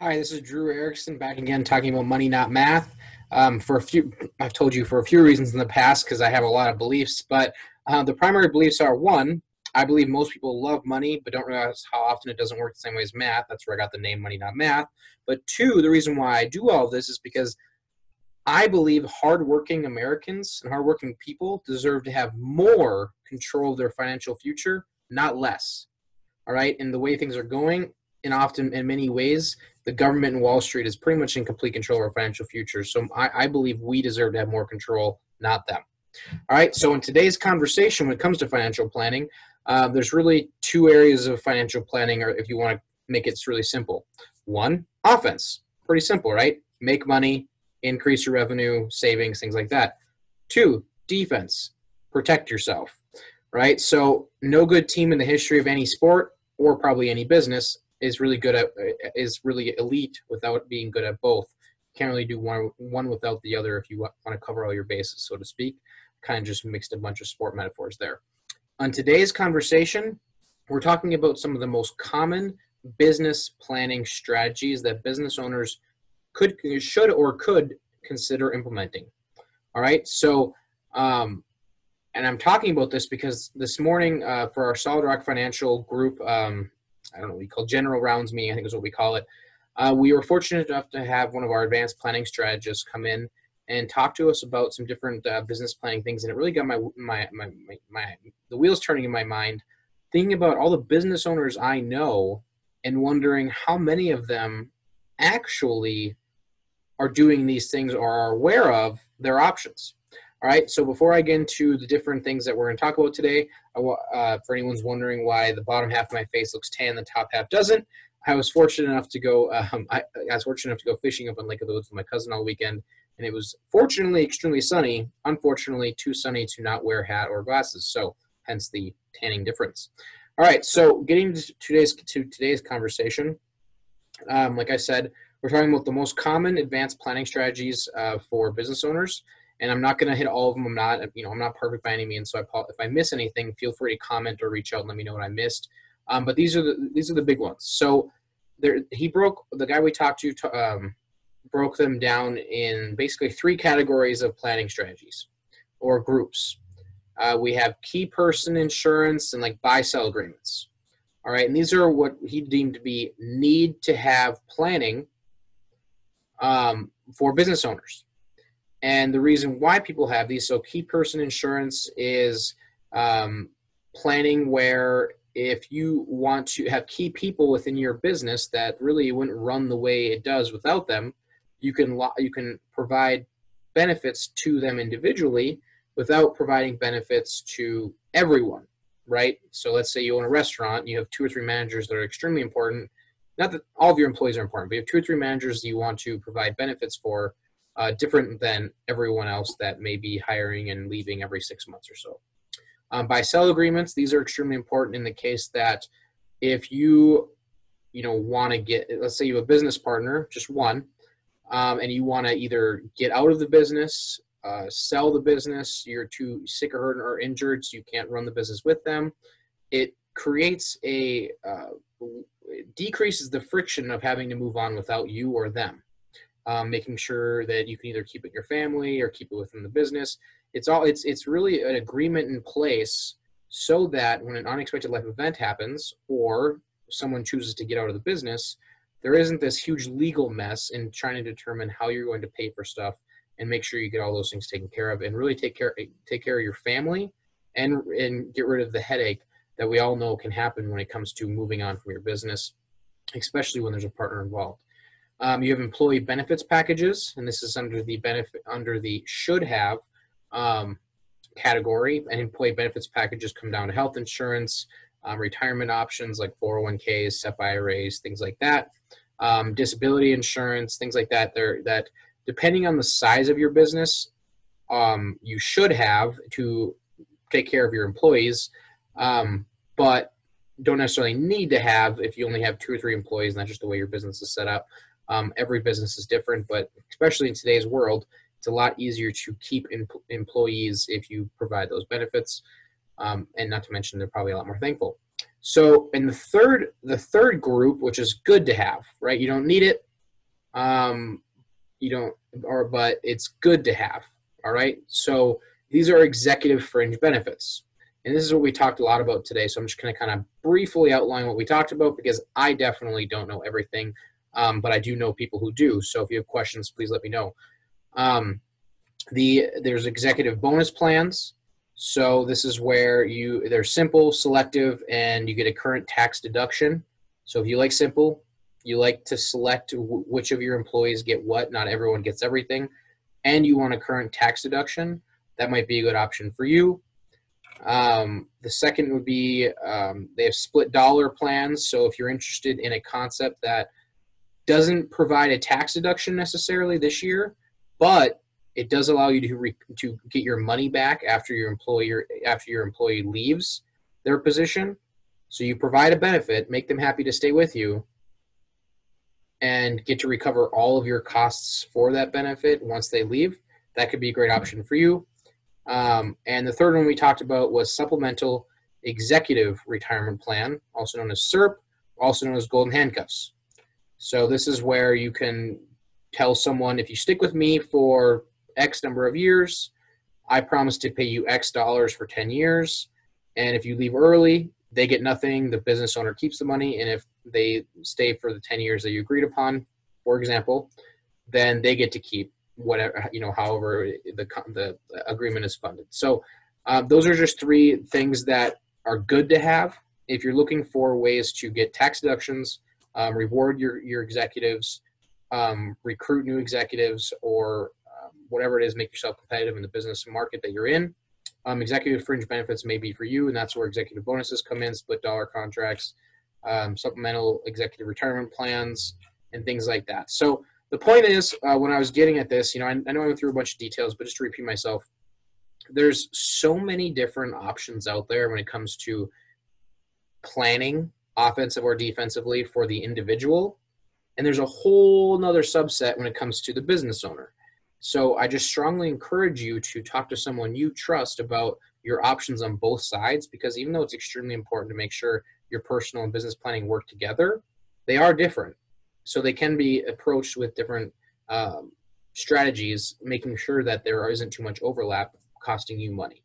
Hi, this is Drew Erickson back again talking about money, not math. Um, for a few, I've told you for a few reasons in the past because I have a lot of beliefs, but uh, the primary beliefs are one, I believe most people love money but don't realize how often it doesn't work the same way as math. That's where I got the name Money Not Math. But two, the reason why I do all this is because I believe hardworking Americans and hardworking people deserve to have more control of their financial future, not less. All right, and the way things are going, and often in many ways, the government and Wall Street is pretty much in complete control of our financial future. So I, I believe we deserve to have more control, not them. All right, so in today's conversation, when it comes to financial planning, uh, there's really two areas of financial planning, or if you want to make it really simple. One, offense. Pretty simple, right? Make money, increase your revenue, savings, things like that. Two, defense. Protect yourself, right? So, no good team in the history of any sport or probably any business is really good at is really elite without being good at both. Can't really do one one without the other if you want to cover all your bases, so to speak. Kind of just mixed a bunch of sport metaphors there. On today's conversation, we're talking about some of the most common business planning strategies that business owners could, should, or could consider implementing. All right, so, um, and I'm talking about this because this morning uh, for our Solid Rock Financial Group, um, I don't know what we call General Rounds meeting, I think is what we call it. Uh, we were fortunate enough to have one of our advanced planning strategists come in and talk to us about some different uh, business planning things. And it really got my, my, my, my, my, the wheels turning in my mind, thinking about all the business owners I know and wondering how many of them actually are doing these things or are aware of their options. All right, so before I get into the different things that we're going to talk about today, uh, for anyone's wondering why the bottom half of my face looks tan, the top half doesn't, I was fortunate enough to go. Um, I, I, was fortunate enough to go fishing up on Lake of the Woods with my cousin all weekend, and it was fortunately extremely sunny. Unfortunately, too sunny to not wear hat or glasses. So, hence the tanning difference. All right. So, getting to today's to today's conversation, um, like I said, we're talking about the most common advanced planning strategies uh, for business owners. And I'm not going to hit all of them. I'm not, you know, I'm not perfect by any means. So, I, if I miss anything, feel free to comment or reach out and let me know what I missed. Um, but these are the these are the big ones. So, there he broke the guy we talked to. Um, broke them down in basically three categories of planning strategies or groups. Uh, we have key person insurance and like buy sell agreements. All right, and these are what he deemed to be need to have planning um, for business owners. And the reason why people have these so key person insurance is um, planning where if you want to have key people within your business that really wouldn't run the way it does without them, you can you can provide benefits to them individually without providing benefits to everyone right? So let's say you own a restaurant you have two or three managers that are extremely important. Not that all of your employees are important but you have two or three managers you want to provide benefits for uh, different than everyone else that may be hiring and leaving every six months or so um, buy sell agreements these are extremely important in the case that if you you know want to get let's say you have a business partner just one um, and you want to either get out of the business, uh, sell the business, you're too sick or hurt or injured, so you can't run the business with them. It creates a uh, decreases the friction of having to move on without you or them. Um, making sure that you can either keep it in your family or keep it within the business. It's all it's it's really an agreement in place so that when an unexpected life event happens or someone chooses to get out of the business, there isn't this huge legal mess in trying to determine how you're going to pay for stuff and make sure you get all those things taken care of and really take care take care of your family and and get rid of the headache that we all know can happen when it comes to moving on from your business especially when there's a partner involved um, you have employee benefits packages and this is under the benefit under the should have um, category and employee benefits packages come down to health insurance um, retirement options like 401ks SEP IRAs things like that um, disability insurance, things like that. There that depending on the size of your business, um, you should have to take care of your employees, um, but don't necessarily need to have if you only have two or three employees. and that's just the way your business is set up. Um, every business is different, but especially in today's world, it's a lot easier to keep em- employees if you provide those benefits. Um, and not to mention, they're probably a lot more thankful. So in the third the third group, which is good to have, right? You don't need it, Um, you don't, or but it's good to have. All right. So these are executive fringe benefits. And this is what we talked a lot about today. So I'm just going to kind of briefly outline what we talked about because I definitely don't know everything, um, but I do know people who do. So if you have questions, please let me know. Um, the there's executive bonus plans. So this is where you they're simple, selective, and you get a current tax deduction. So if you like simple, you like to select w- which of your employees get what. Not everyone gets everything, and you want a current tax deduction. That might be a good option for you. Um, the second would be um, they have split dollar plans. So if you're interested in a concept that doesn't provide a tax deduction necessarily this year, but it does allow you to re- to get your money back after your employer after your employee leaves their position. So you provide a benefit, make them happy to stay with you, and get to recover all of your costs for that benefit once they leave. That could be a great option for you. Um, and the third one we talked about was supplemental executive retirement plan, also known as SERP, also known as golden handcuffs. So this is where you can tell someone if you stick with me for X number of years, I promise to pay you X dollars for 10 years. And if you leave early, they get nothing. The business owner keeps the money. And if they stay for the 10 years that you agreed upon, for example, then they get to keep whatever you know however the the agreement is funded so uh, those are just three things that are good to have if you're looking for ways to get tax deductions um, reward your your executives um, recruit new executives or um, whatever it is make yourself competitive in the business market that you're in. Um, executive fringe benefits may be for you and that's where executive bonuses come in split dollar contracts um, supplemental executive retirement plans and things like that. So the point is, uh, when I was getting at this, you know, I, I know I went through a bunch of details, but just to repeat myself, there's so many different options out there when it comes to planning offensive or defensively for the individual. And there's a whole nother subset when it comes to the business owner. So i just strongly encourage you to talk to someone you trust about your options on both sides because even though it's extremely important to make sure your personal and business planning work together they are different. So they can be approached with different um, strategies, making sure that there isn't too much overlap costing you money.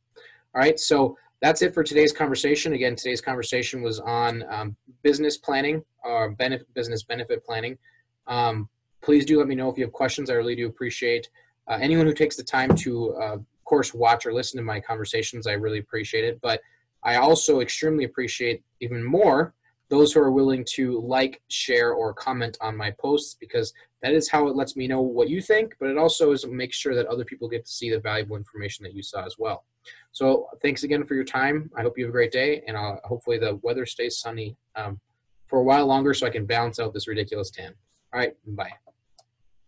All right, so that's it for today's conversation. Again, today's conversation was on um, business planning or benefit, business benefit planning. Um, please do let me know if you have questions. I really do appreciate uh, anyone who takes the time to, uh, of course, watch or listen to my conversations. I really appreciate it. But I also extremely appreciate even more those who are willing to like, share, or comment on my posts because that is how it lets me know what you think, but it also is makes sure that other people get to see the valuable information that you saw as well. So thanks again for your time. I hope you have a great day, and uh, hopefully the weather stays sunny um, for a while longer so I can balance out this ridiculous tan. All right, bye.